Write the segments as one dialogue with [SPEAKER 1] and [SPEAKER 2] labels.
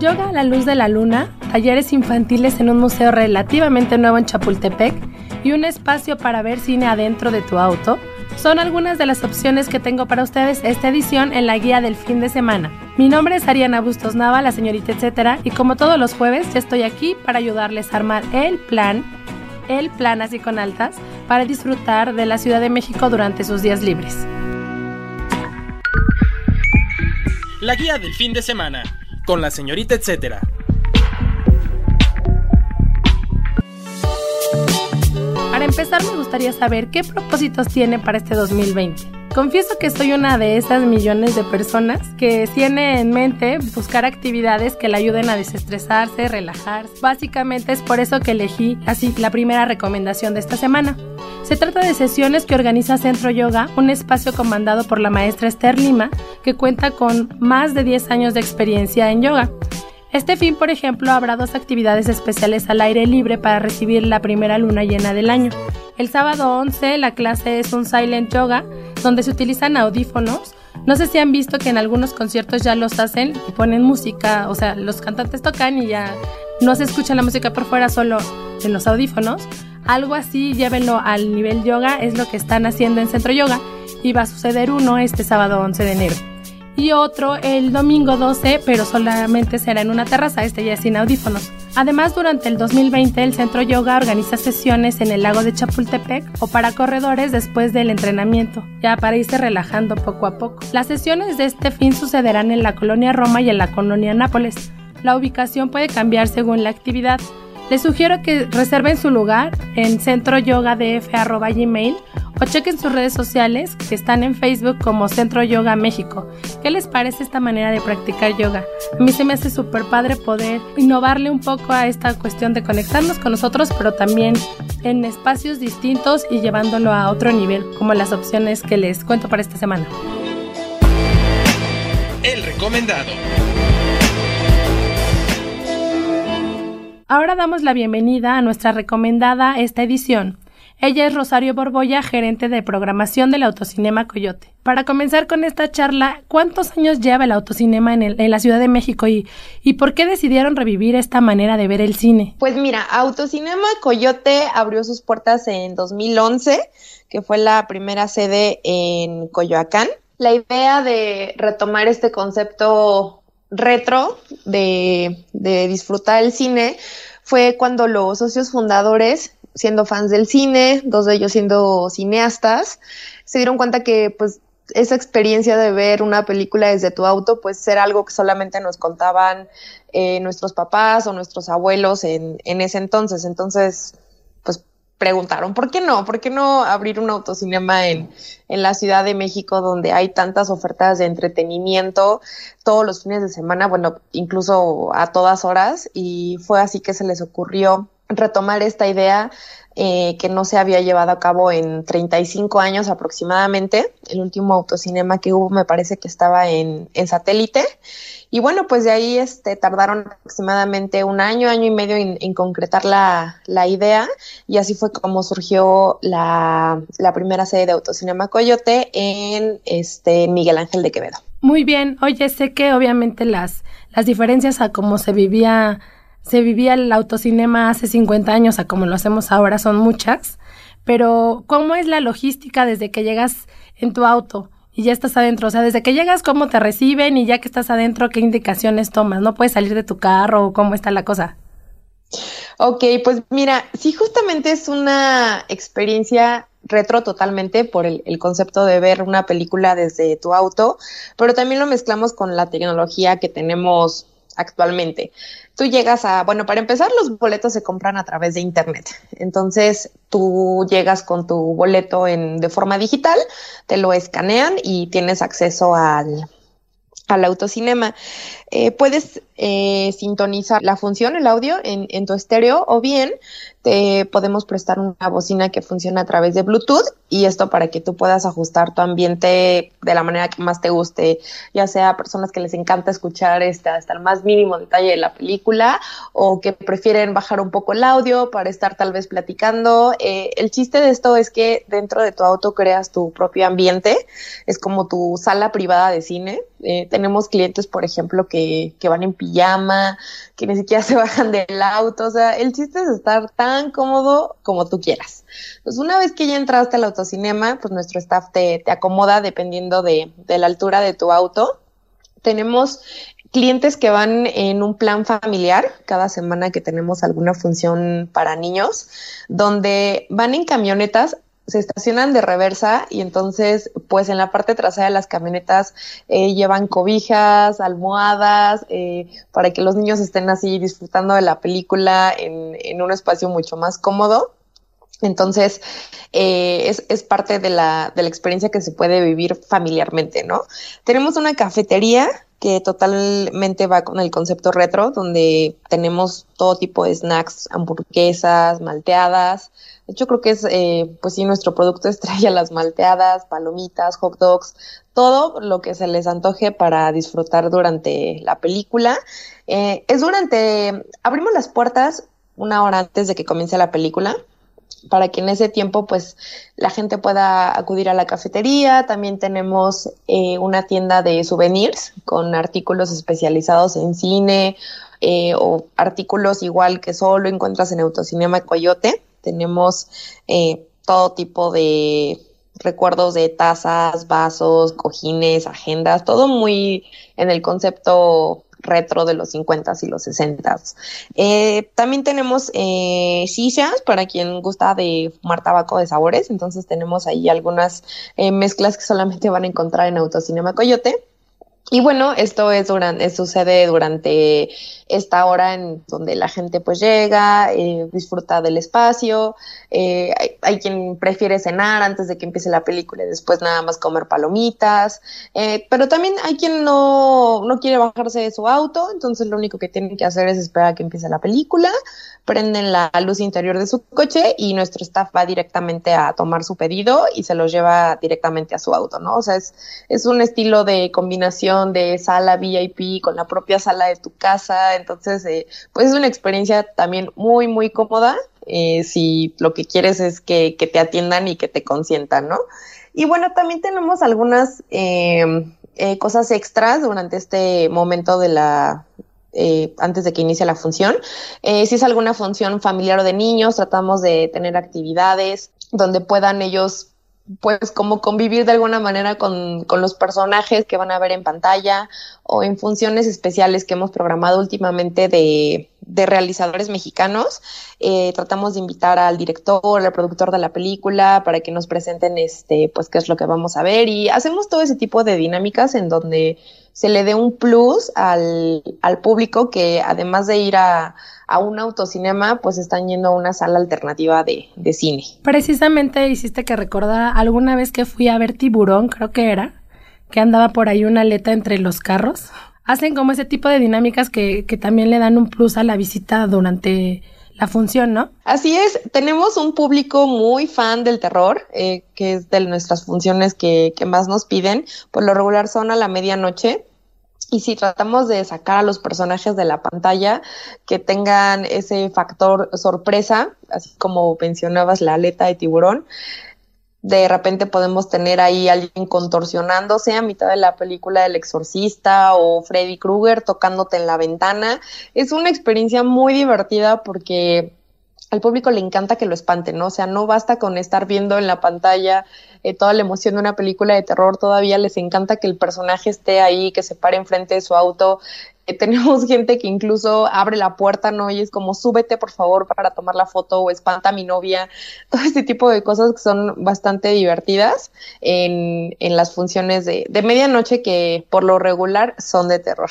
[SPEAKER 1] Yoga a la luz de la luna, talleres infantiles en un museo relativamente nuevo en Chapultepec y un espacio para ver cine adentro de tu auto son algunas de las opciones que tengo para ustedes esta edición en la guía del fin de semana. Mi nombre es Ariana Bustos Nava, la señorita etcétera, y como todos los jueves ya estoy aquí para ayudarles a armar el plan, el plan así con altas, para disfrutar de la Ciudad de México durante sus días libres.
[SPEAKER 2] La guía del fin de semana con la señorita etcétera.
[SPEAKER 1] Para empezar me gustaría saber qué propósitos tiene para este 2020. Confieso que soy una de esas millones de personas que tiene en mente buscar actividades que le ayuden a desestresarse, relajarse. Básicamente es por eso que elegí así la primera recomendación de esta semana. Se trata de sesiones que organiza Centro Yoga, un espacio comandado por la maestra Esther Lima, que cuenta con más de 10 años de experiencia en yoga. Este fin, por ejemplo, habrá dos actividades especiales al aire libre para recibir la primera luna llena del año. El sábado 11 la clase es un silent yoga, donde se utilizan audífonos. No sé si han visto que en algunos conciertos ya los hacen y ponen música, o sea, los cantantes tocan y ya no se escucha la música por fuera, solo en los audífonos. Algo así, llévenlo al nivel yoga, es lo que están haciendo en Centro Yoga y va a suceder uno este sábado 11 de enero y otro el domingo 12, pero solamente será en una terraza, este ya sin audífonos. Además, durante el 2020 el Centro Yoga organiza sesiones en el lago de Chapultepec o para corredores después del entrenamiento, ya para irse relajando poco a poco. Las sesiones de este fin sucederán en la colonia Roma y en la colonia Nápoles. La ubicación puede cambiar según la actividad. Les sugiero que reserven su lugar en centroyogadf.gmail o chequen sus redes sociales que están en Facebook como Centro Yoga México. ¿Qué les parece esta manera de practicar yoga? A mí se me hace súper padre poder innovarle un poco a esta cuestión de conectarnos con nosotros, pero también en espacios distintos y llevándolo a otro nivel, como las opciones que les cuento para esta semana.
[SPEAKER 2] El recomendado.
[SPEAKER 1] Ahora damos la bienvenida a nuestra recomendada esta edición. Ella es Rosario Borbolla, gerente de programación del Autocinema Coyote. Para comenzar con esta charla, ¿cuántos años lleva el autocinema en, en la Ciudad de México y, y, por qué decidieron revivir esta manera de ver el cine?
[SPEAKER 3] Pues mira, Autocinema Coyote abrió sus puertas en 2011, que fue la primera sede en Coyoacán. La idea de retomar este concepto retro de, de disfrutar el cine fue cuando los socios fundadores, siendo fans del cine, dos de ellos siendo cineastas, se dieron cuenta que pues esa experiencia de ver una película desde tu auto, pues era algo que solamente nos contaban eh, nuestros papás o nuestros abuelos en, en ese entonces. Entonces, preguntaron, ¿por qué no? ¿Por qué no abrir un autocinema en, en la Ciudad de México donde hay tantas ofertas de entretenimiento todos los fines de semana, bueno, incluso a todas horas? Y fue así que se les ocurrió retomar esta idea eh, que no se había llevado a cabo en 35 años aproximadamente. El último autocinema que hubo me parece que estaba en, en satélite. Y bueno, pues de ahí este, tardaron aproximadamente un año, año y medio en, concretar la, la, idea y así fue como surgió la, la, primera sede de Autocinema Coyote en este, Miguel Ángel de Quevedo.
[SPEAKER 1] Muy bien, oye, sé que obviamente las, las diferencias a cómo se vivía, se vivía el autocinema hace 50 años a como lo hacemos ahora son muchas, pero ¿cómo es la logística desde que llegas en tu auto? y ya estás adentro. O sea, desde que llegas, cómo te reciben y ya que estás adentro, qué indicaciones tomas. No puedes salir de tu carro o cómo está la cosa.
[SPEAKER 3] Ok, pues mira, sí, justamente es una experiencia retro totalmente por el, el, concepto de ver una película desde tu auto, pero también lo mezclamos con la tecnología que tenemos actualmente. Tú llegas a, bueno, para empezar, los boletos se compran a través de Internet. Entonces, tú llegas con tu boleto en, de forma digital, te lo escanean y tienes acceso al, al autocinema. Eh, puedes eh, sintonizar la función, el audio, en, tu estéreo o bien te podemos prestar una bocina que funciona a través de Bluetooth y esto para que tú puedas ajustar tu ambiente de la manera que más te guste, ya sea personas que les encanta escuchar este, hasta el más mínimo detalle de la película o que prefieren bajar un poco el audio para estar tal vez platicando. Eh, el chiste de esto es que dentro de tu auto creas tu propio ambiente, es como tu sala privada de cine. Eh, tenemos clientes, por ejemplo, que, que van en pijama, que ni siquiera se bajan del auto, o sea, el chiste es estar tan cómodo como tú quieras. Pues una vez que ya entraste al autocinema, pues nuestro staff te, te acomoda dependiendo de, de la altura de tu auto. Tenemos clientes que van en un plan familiar cada semana que tenemos alguna función para niños, donde van en camionetas se estacionan de reversa y entonces pues en la parte trasera de las camionetas eh, llevan cobijas, almohadas, eh, para que los niños estén así disfrutando de la película en, en un espacio mucho más cómodo. Entonces, eh, es, es, parte de la, de la experiencia que se puede vivir familiarmente, ¿no? Tenemos una cafetería que totalmente va con el concepto retro, donde tenemos todo tipo de snacks, hamburguesas, malteadas. De hecho, creo que es, eh, pues sí, nuestro producto estrella, las malteadas, palomitas, hot dogs, todo lo que se les antoje para disfrutar durante la película. Eh, es durante, abrimos las puertas una hora antes de que comience la película para que en ese tiempo pues la gente pueda acudir a la cafetería. También tenemos eh, una tienda de souvenirs con artículos especializados en cine eh, o artículos igual que solo encuentras en Autocinema Coyote. Tenemos eh, todo tipo de recuerdos de tazas, vasos, cojines, agendas, todo muy en el concepto retro de los 50s y los 60s. Eh, también tenemos eh, para quien gusta de fumar tabaco de sabores, entonces tenemos ahí algunas eh, mezclas que solamente van a encontrar en Autocinema Coyote. Y bueno, esto es durante, sucede durante esta hora en donde la gente pues llega, eh, disfruta del espacio, eh, hay, hay, quien prefiere cenar antes de que empiece la película y después nada más comer palomitas, eh, pero también hay quien no, no quiere bajarse de su auto, entonces lo único que tienen que hacer es esperar a que empiece la película, prenden la luz interior de su coche y nuestro staff va directamente a tomar su pedido y se los lleva directamente a su auto, ¿no? O sea, es, es un estilo de combinación de sala VIP con la propia sala de tu casa, entonces, eh, pues es una experiencia también muy, muy cómoda eh, si lo que quieres es que, que, te atiendan y que te consientan, ¿no? Y bueno, también tenemos algunas eh, cosas extras durante este momento de la, antes de que inicie la función. Si es alguna función familiar o de niños, tratamos de tener actividades donde puedan ellos pues como convivir de alguna manera con, con, los personajes que van a ver en pantalla o en funciones especiales que hemos programado últimamente de, de realizadores mexicanos. Eh, tratamos de invitar al director, al productor de la película para que nos presenten este, pues qué es lo que vamos a ver y hacemos todo ese tipo de dinámicas en donde se le dé un plus al, al público que además de ir a, a, un autocinema, pues están yendo a una sala alternativa de, de cine.
[SPEAKER 1] Precisamente hiciste que recordara alguna vez que fui a ver Tiburón, creo que era, que andaba por ahí una aleta entre los carros. Hacen como ese tipo de dinámicas que, que también le dan un plus a la visita durante la función, ¿no?
[SPEAKER 3] Así es, tenemos un público muy fan del terror, eh, que es de nuestras funciones que, que más nos piden. Por lo regular son a la medianoche. Y si tratamos de sacar a los personajes de la pantalla que tengan ese factor sorpresa, así como mencionabas la aleta de tiburón, de repente podemos tener ahí alguien contorsionándose a mitad de la película del exorcista o Freddy Krueger tocándote en la ventana. Es una experiencia muy divertida porque al público le encanta que lo espanten, ¿no? O sea, no basta con estar viendo en la pantalla eh, toda la emoción de una película de terror, todavía les encanta que el personaje esté ahí, que se pare enfrente de su auto. Tenemos gente que incluso abre la puerta, ¿no? Y es como, súbete por favor para tomar la foto o espanta a mi novia. Todo este tipo de cosas que son bastante divertidas en, en las funciones de, de medianoche que por lo regular son de terror.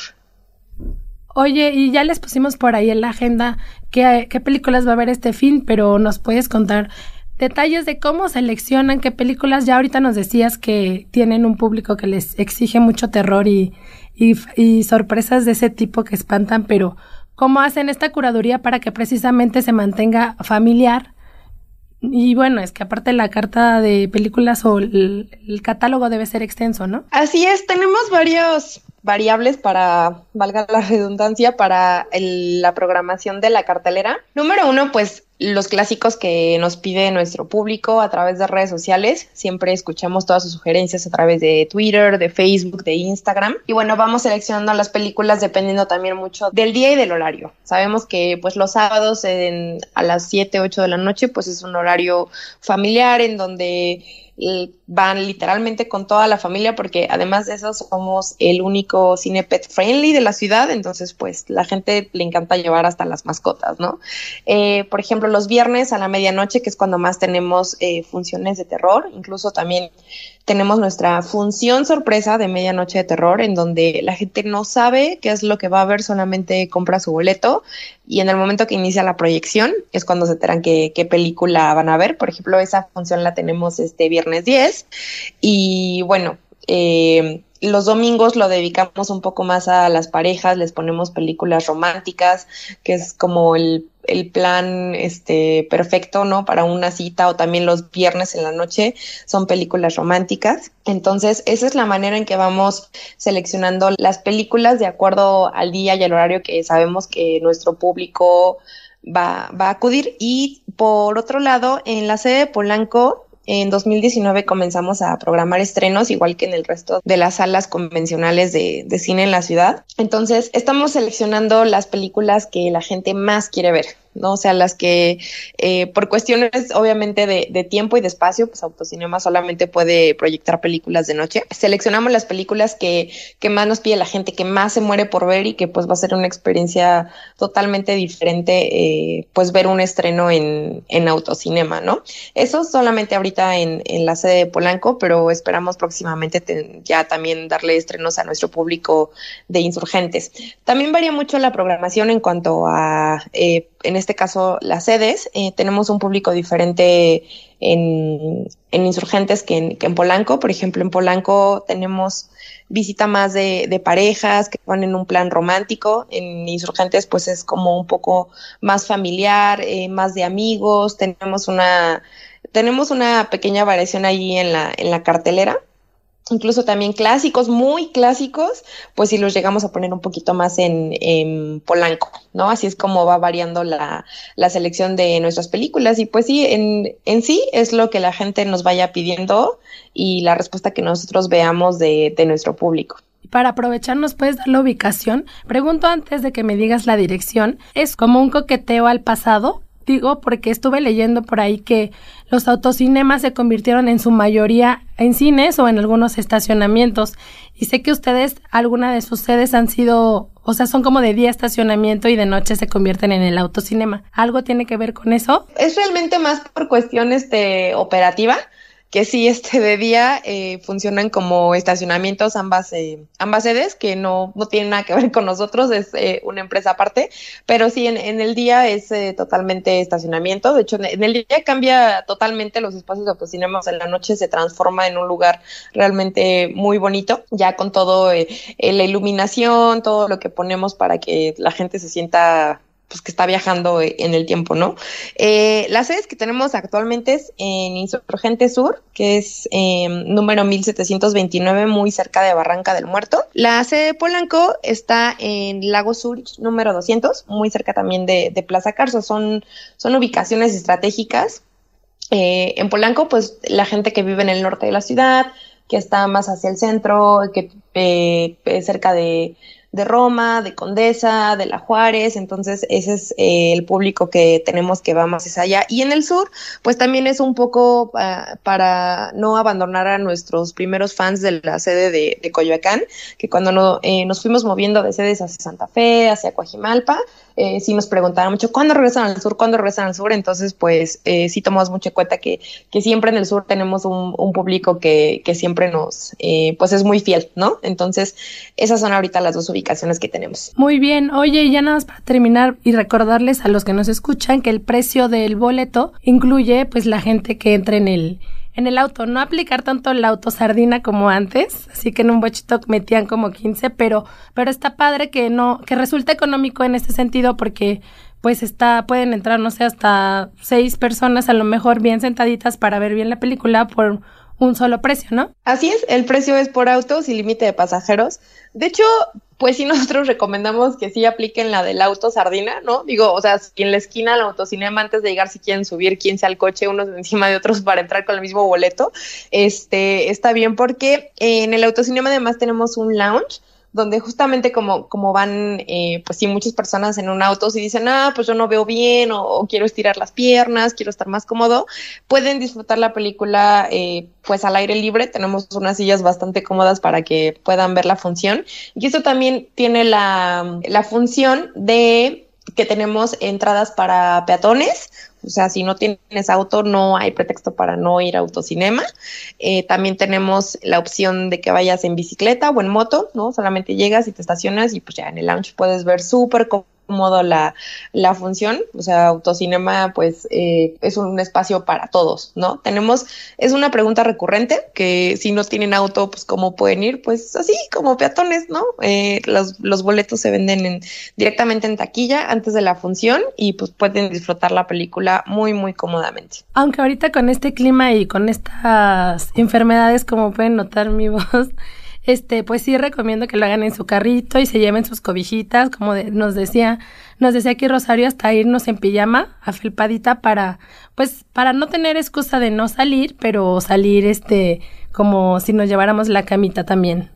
[SPEAKER 1] Oye, y ya les pusimos por ahí en la agenda qué, qué películas va a haber este fin, pero nos puedes contar detalles de cómo seleccionan qué películas. Ya ahorita nos decías que tienen un público que les exige mucho terror y, y, sorpresas de ese tipo que espantan, pero ¿cómo hacen esta curaduría para que precisamente se mantenga familiar? Y bueno, es que aparte la carta de películas o el, catálogo debe ser extenso, ¿no?
[SPEAKER 3] Así es, tenemos varios variables para, valga la redundancia, para la programación de la cartelera. Número uno, pues los clásicos que nos pide nuestro público a través de redes sociales. Siempre escuchamos todas sus sugerencias a través de Twitter, de Facebook, de Instagram. Y bueno, vamos seleccionando las películas dependiendo también mucho del día y del horario. Sabemos que pues los sábados en, a las 7, 8 de la noche pues es un horario familiar en donde van literalmente con toda la familia porque además de eso somos el único cine pet friendly de la ciudad, entonces pues la gente le encanta llevar hasta las mascotas, ¿no? Eh, por ejemplo, los viernes a la medianoche, que es cuando más tenemos eh, funciones de terror, incluso también tenemos nuestra función sorpresa de medianoche de terror, en donde la gente no sabe qué es lo que va a ver, solamente compra su boleto y en el momento que inicia la proyección es cuando se enteran qué, qué película van a ver. Por ejemplo, esa función la tenemos este viernes 10 y bueno, eh, los domingos lo dedicamos un poco más a las parejas, les ponemos películas románticas, que es como el, el, plan este perfecto, ¿no? Para una cita o también los viernes en la noche son películas románticas. Entonces, esa es la manera en que vamos seleccionando las películas de acuerdo al día y al horario que sabemos que nuestro público va, va a acudir. Y por otro lado, en la sede de Polanco en 2019 comenzamos a programar estrenos, igual que en el resto de las salas convencionales de, de, cine en la ciudad. Entonces, estamos seleccionando las películas que la gente más quiere ver. ¿No? O sea, las que eh, por cuestiones obviamente de, tiempo y de espacio, pues Autocinema solamente puede proyectar películas de noche. Seleccionamos las películas que, que más nos pide la gente, que más se muere por ver y que pues va a ser una experiencia totalmente diferente, eh, pues ver un estreno en, en Autocinema, ¿no? Eso solamente ahorita en, en la sede de Polanco, pero esperamos próximamente ya también darle estrenos a nuestro público de insurgentes. También varía mucho la programación en cuanto a, eh, en este caso las sedes, eh, tenemos un público diferente en, en insurgentes que en, que en, Polanco. Por ejemplo, en Polanco tenemos visita más de, de parejas que van en un plan romántico. En insurgentes pues es como un poco más familiar, eh, más de amigos. Tenemos una, tenemos una pequeña variación ahí en la, en la cartelera incluso también clásicos, muy clásicos, pues si los llegamos a poner un poquito más en, Polanco, ¿no? Así es como va variando la, la, selección de nuestras películas y pues sí, en, en sí es lo que la gente nos vaya pidiendo y la respuesta que nosotros veamos de, de nuestro público.
[SPEAKER 1] Para aprovechar, ¿nos puedes dar la ubicación? Pregunto antes de que me digas la dirección. ¿Es como un coqueteo al pasado? digo porque estuve leyendo por ahí que los autocinemas se convirtieron en su mayoría en cines o en algunos estacionamientos. Y sé que ustedes, alguna de sus sedes han sido, o sea, son como de día estacionamiento y de noche se convierten en el autocinema. ¿Algo tiene que ver con eso?
[SPEAKER 3] Es realmente más por cuestiones de operativa que sí este de día eh, funcionan como estacionamientos ambas eh, ambas sedes que no no tienen nada que ver con nosotros es eh, una empresa aparte pero sí en, en el día es eh, totalmente estacionamiento de hecho en el día cambia totalmente los espacios de autocinemas en la noche se transforma en un lugar realmente muy bonito ya con todo eh, la iluminación todo lo que ponemos para que la gente se sienta pues que está viajando en el tiempo, ¿no? Eh, las sedes que tenemos actualmente es en Insurgente Sur, que es eh, número 1729, muy cerca de Barranca del Muerto. La sede de Polanco está en Lago Sur, número 200, muy cerca también de, Plaza Carso. Son, son ubicaciones estratégicas. Eh, en Polanco, pues la gente que vive en el norte de la ciudad, que está más hacia el centro, que eh, cerca de de Roma, de Condesa, de La Juárez, entonces ese es eh, el público que tenemos que va más allá. Y en el sur, pues también es un poco uh, para no abandonar a nuestros primeros fans de la sede de, Coyoacán, que cuando eh, nos fuimos moviendo de sedes hacia Santa Fe, hacia Coajimalpa, eh, sí nos preguntaban mucho, ¿cuándo regresan al sur? ¿Cuándo regresan al sur? Entonces, pues eh, sí tomamos mucho en cuenta que, que siempre en el sur tenemos un, público que, que siempre nos, eh, pues es muy fiel, ¿no? Entonces, esas son ahorita las dos ubicaciones ubicaciones que tenemos.
[SPEAKER 1] Muy bien, oye, ya nada más para terminar y recordarles a los que nos escuchan que el precio del boleto incluye pues la gente que entra en el en el auto, no aplicar tanto la autosardina como antes, así que en un bochito metían como 15, pero, pero está padre que no, que resulta económico en este sentido porque pues está, pueden entrar, no sé, hasta seis personas a lo mejor bien sentaditas para ver bien la película por un solo precio, ¿no?
[SPEAKER 3] Así es, el precio es por autos y límite de pasajeros. De hecho, pues sí nosotros recomendamos que sí apliquen la del auto sardina, ¿no? Digo, o sea, si en la esquina al autocinema antes de llegar si quieren subir quién sea al coche unos encima de otros para entrar con el mismo boleto, este está bien porque en el autocinema además tenemos un lounge donde justamente como, como van, eh, pues sí, muchas personas en un auto, si dicen, ah, pues yo no veo bien o, quiero estirar las piernas, quiero estar más cómodo, pueden disfrutar la película eh, pues al aire libre, tenemos unas sillas bastante cómodas para que puedan ver la función. Y eso también tiene la, la función de que tenemos entradas para peatones, o sea, si no tienes auto, no hay pretexto para no ir a autocinema. Eh, también tenemos la opción de que vayas en bicicleta o en moto, ¿no? Solamente llegas y te estacionas y pues ya en el lounge puedes ver súper modo la, la función, o sea, autocinema pues eh, es un espacio para todos, ¿no? Tenemos, es una pregunta recurrente que si no tienen auto, pues cómo pueden ir, pues así como peatones, ¿no? Eh, los, los, boletos se venden en, directamente en taquilla antes de la función y pues pueden disfrutar la película muy, muy cómodamente.
[SPEAKER 1] Aunque ahorita con este clima y con estas enfermedades, como pueden notar mi voz, este, pues sí recomiendo que lo hagan en su carrito y se lleven sus cobijitas, como nos decía, nos decía aquí Rosario, hasta irnos en pijama, afelpadita para, pues, para no tener excusa de no salir, pero salir, este, como si nos lleváramos la camita también.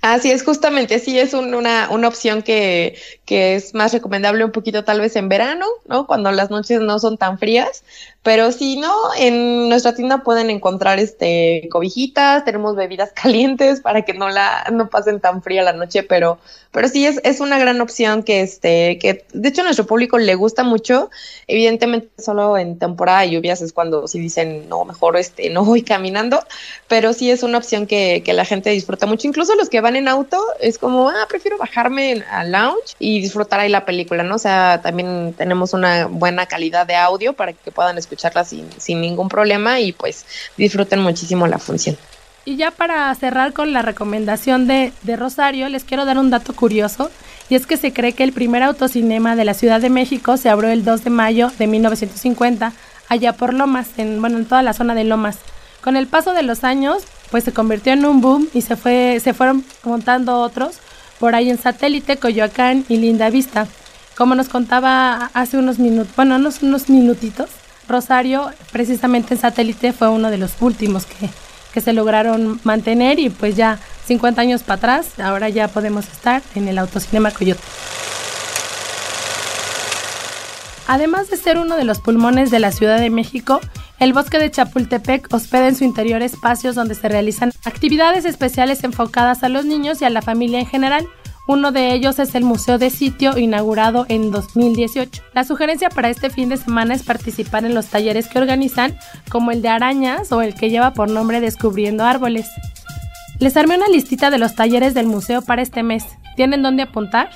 [SPEAKER 3] Así es, justamente, sí es una, una opción que, que es más recomendable un poquito tal vez en verano, ¿no? Cuando las noches no son tan frías, pero si no, en nuestra tienda pueden encontrar este cobijitas, tenemos bebidas calientes para que no la no pasen tan fría la noche, pero pero sí es, es una gran opción que este que de hecho a nuestro público le gusta mucho. Evidentemente solo en temporada de lluvias es cuando si dicen, "No, mejor este no voy caminando", pero sí es una opción que, que la gente disfruta mucho, incluso los que van en auto es como, "Ah, prefiero bajarme al lounge y disfrutar ahí la película", ¿no? O sea, también tenemos una buena calidad de audio para que puedan escuchar escucharla sin, sin ningún problema y pues disfruten muchísimo la función.
[SPEAKER 1] Y ya para cerrar con la recomendación de, de, Rosario, les quiero dar un dato curioso, y es que se cree que el primer autocinema de la Ciudad de México se abrió el 2 de mayo de 1950, allá por Lomas, en, bueno, en toda la zona de Lomas. Con el paso de los años, pues se convirtió en un boom y se, fue, se fueron montando otros por ahí en Satélite, Coyoacán y Linda Vista. Como nos contaba hace unos minutos, bueno, unos, unos minutitos, Rosario, precisamente en satélite, fue uno de los últimos que, que se lograron mantener y pues ya 50 años para atrás, ahora ya podemos estar en el Autocinema Coyote. Además de ser uno de los pulmones de la Ciudad de México, el bosque de Chapultepec hospeda en su interior espacios donde se realizan actividades especiales enfocadas a los niños y a la familia en general, uno de ellos es el Museo de Sitio, inaugurado en 2018. La sugerencia para este fin de semana es participar en los talleres que organizan, como el de arañas o el que lleva por nombre Descubriendo Árboles. Les armé una listita de los talleres del museo para este mes. ¿Tienen dónde apuntar?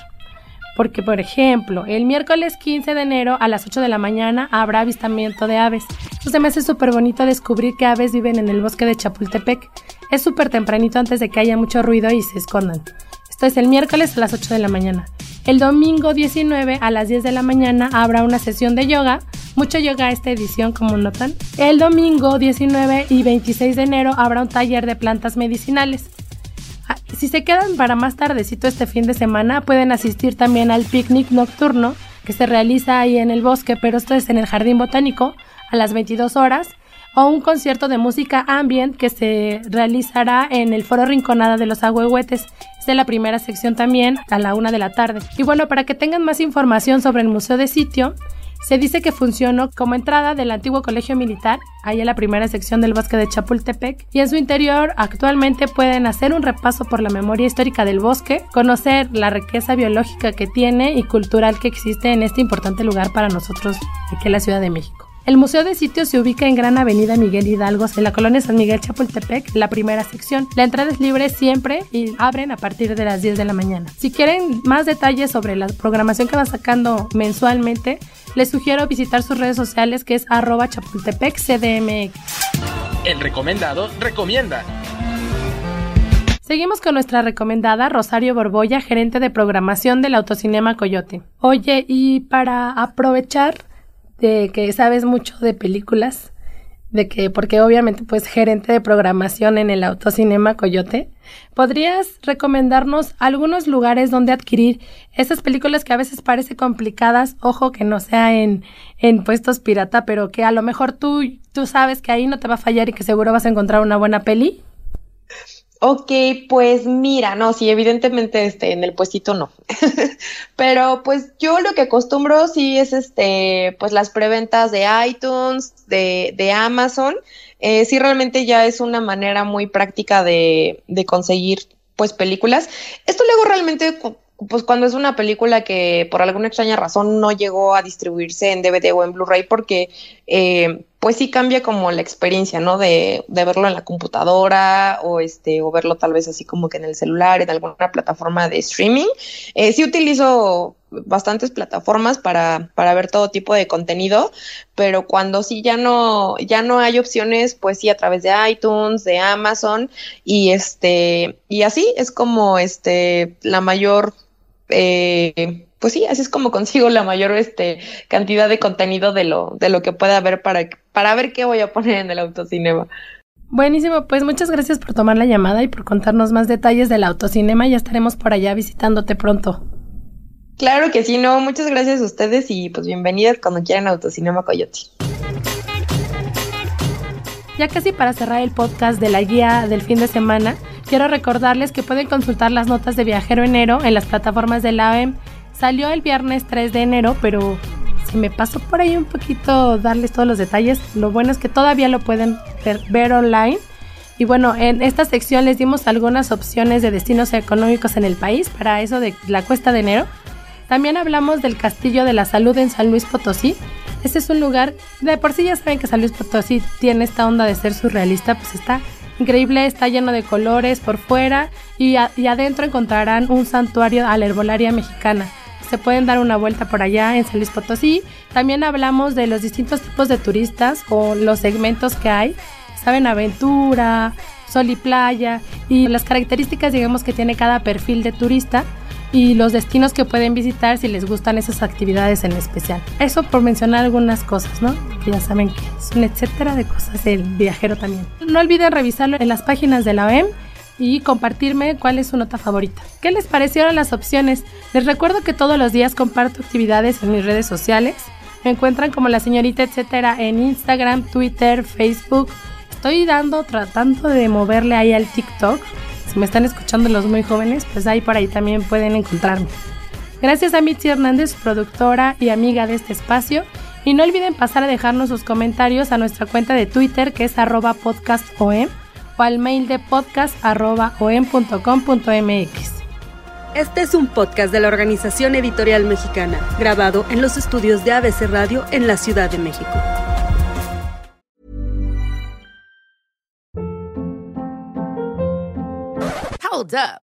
[SPEAKER 1] Porque, por ejemplo, el miércoles 15 de enero a las 8 de la mañana habrá avistamiento de aves. Se me hace súper bonito descubrir que aves viven en el bosque de Chapultepec. Es súper tempranito antes de que haya mucho ruido y se escondan. Esto es el miércoles a las 8 de la mañana. El domingo 19 a las 10 de la mañana habrá una sesión de yoga. Mucho yoga esta edición, como notan. El domingo 19 y 26 de enero habrá un taller de plantas medicinales. Si se quedan para más tardecito este fin de semana, pueden asistir también al picnic nocturno que se realiza ahí en el bosque, pero esto es en el Jardín Botánico a las 22 horas o un concierto de música ambient que se realizará en el Foro Rinconada de los Agüehuetes. Es de la primera sección también a la una de la tarde. Y bueno, para que tengan más información sobre el Museo de Sitio, se dice que funcionó como entrada del antiguo colegio militar, ahí en la primera sección del bosque de Chapultepec, y en su interior actualmente pueden hacer un repaso por la memoria histórica del bosque, conocer la riqueza biológica que tiene y cultural que existe en este importante lugar para nosotros aquí en la Ciudad de México. El Museo de Sitios se ubica en Gran Avenida Miguel Hidalgo, en la colonia San Miguel Chapultepec, la primera sección. La entrada es libre siempre y abren a partir de las 10 de la mañana. Si quieren más detalles sobre la programación que va sacando mensualmente, les sugiero visitar sus redes sociales que es arroba chapultepeccdmx.
[SPEAKER 2] El recomendado recomienda.
[SPEAKER 1] Seguimos con nuestra recomendada Rosario Borbolla, gerente de programación del Autocinema Coyote. Oye, y para aprovechar de que sabes mucho de películas, de que, porque obviamente pues gerente de programación en el Autocinema Coyote, ¿podrías recomendarnos algunos lugares donde adquirir esas películas que a veces parece complicadas? Ojo que no sea en, en puestos pirata, pero que a lo mejor tú, tú sabes que ahí no te va a fallar y que seguro vas a encontrar una buena peli.
[SPEAKER 3] Ok, pues mira, no, sí, evidentemente este, en el puestito no. Pero pues yo lo que acostumbro sí es este, pues las preventas de iTunes, de, de Amazon. Eh, sí, realmente ya es una manera muy práctica de, de conseguir pues películas. Esto luego realmente pues cuando es una película que por alguna extraña razón no llegó a distribuirse en DVD o en Blu-ray porque eh, pues sí cambia como la experiencia, ¿no? De, de, verlo en la computadora o este o verlo tal vez así como que en el celular, en alguna plataforma de streaming. Eh, sí utilizo bastantes plataformas para, para ver todo tipo de contenido, pero cuando sí ya no, ya no hay opciones, pues sí a través de iTunes, de Amazon, y este, y así es como este la mayor eh, pues sí, así es como consigo la mayor este, cantidad de contenido de lo, de lo que pueda haber para, para ver qué voy a poner en el autocinema.
[SPEAKER 1] Buenísimo, pues muchas gracias por tomar la llamada y por contarnos más detalles del autocinema. Ya estaremos por allá visitándote pronto.
[SPEAKER 3] Claro que sí, no, muchas gracias a ustedes y pues bienvenidas cuando quieran Autocinema Coyote.
[SPEAKER 1] Ya casi para cerrar el podcast de la guía del fin de semana, quiero recordarles que pueden consultar las notas de Viajero Enero en las plataformas de la OEM Salió el viernes 3 de enero, pero si me paso por ahí un poquito darles todos los detalles, lo bueno es que todavía lo pueden ver, online. Y bueno, en esta sección les dimos algunas opciones de destinos económicos en el país para eso de la cuesta de enero. También hablamos del Castillo de la Salud en San Luis Potosí. Este es un lugar, de por sí ya saben que San Luis Potosí tiene esta onda de ser surrealista, pues está increíble, está lleno de colores por fuera y, y adentro encontrarán un santuario a la herbolaria mexicana se pueden dar una vuelta por allá en San Luis Potosí. También hablamos de los distintos tipos de turistas o los segmentos que hay. Saben, aventura, sol y playa y las características, digamos, que tiene cada perfil de turista y los destinos que pueden visitar si les gustan esas actividades en especial. Eso por mencionar algunas cosas, ¿no? Ya saben que es un etcétera de cosas del viajero también. No olviden revisarlo en las páginas de la OEM y compartirme cuál es su nota favorita. ¿Qué les parecieron las opciones? Les recuerdo que todos los días comparto actividades en mis redes sociales. Me encuentran como la señorita etcétera en Instagram, Twitter, Facebook. Estoy dando, tratando de moverle ahí al TikTok. Si me están escuchando los muy jóvenes, pues ahí por ahí también pueden encontrarme. Gracias a Mitzi Hernández, productora y amiga de este espacio. Y no olviden pasar a dejarnos sus comentarios a nuestra cuenta de Twitter que es arroba podcastom o al mail de podcast.com.mx.
[SPEAKER 4] Este es un podcast de la Organización Editorial Mexicana, grabado en los estudios de ABC Radio en la Ciudad de México.
[SPEAKER 5] Hold up.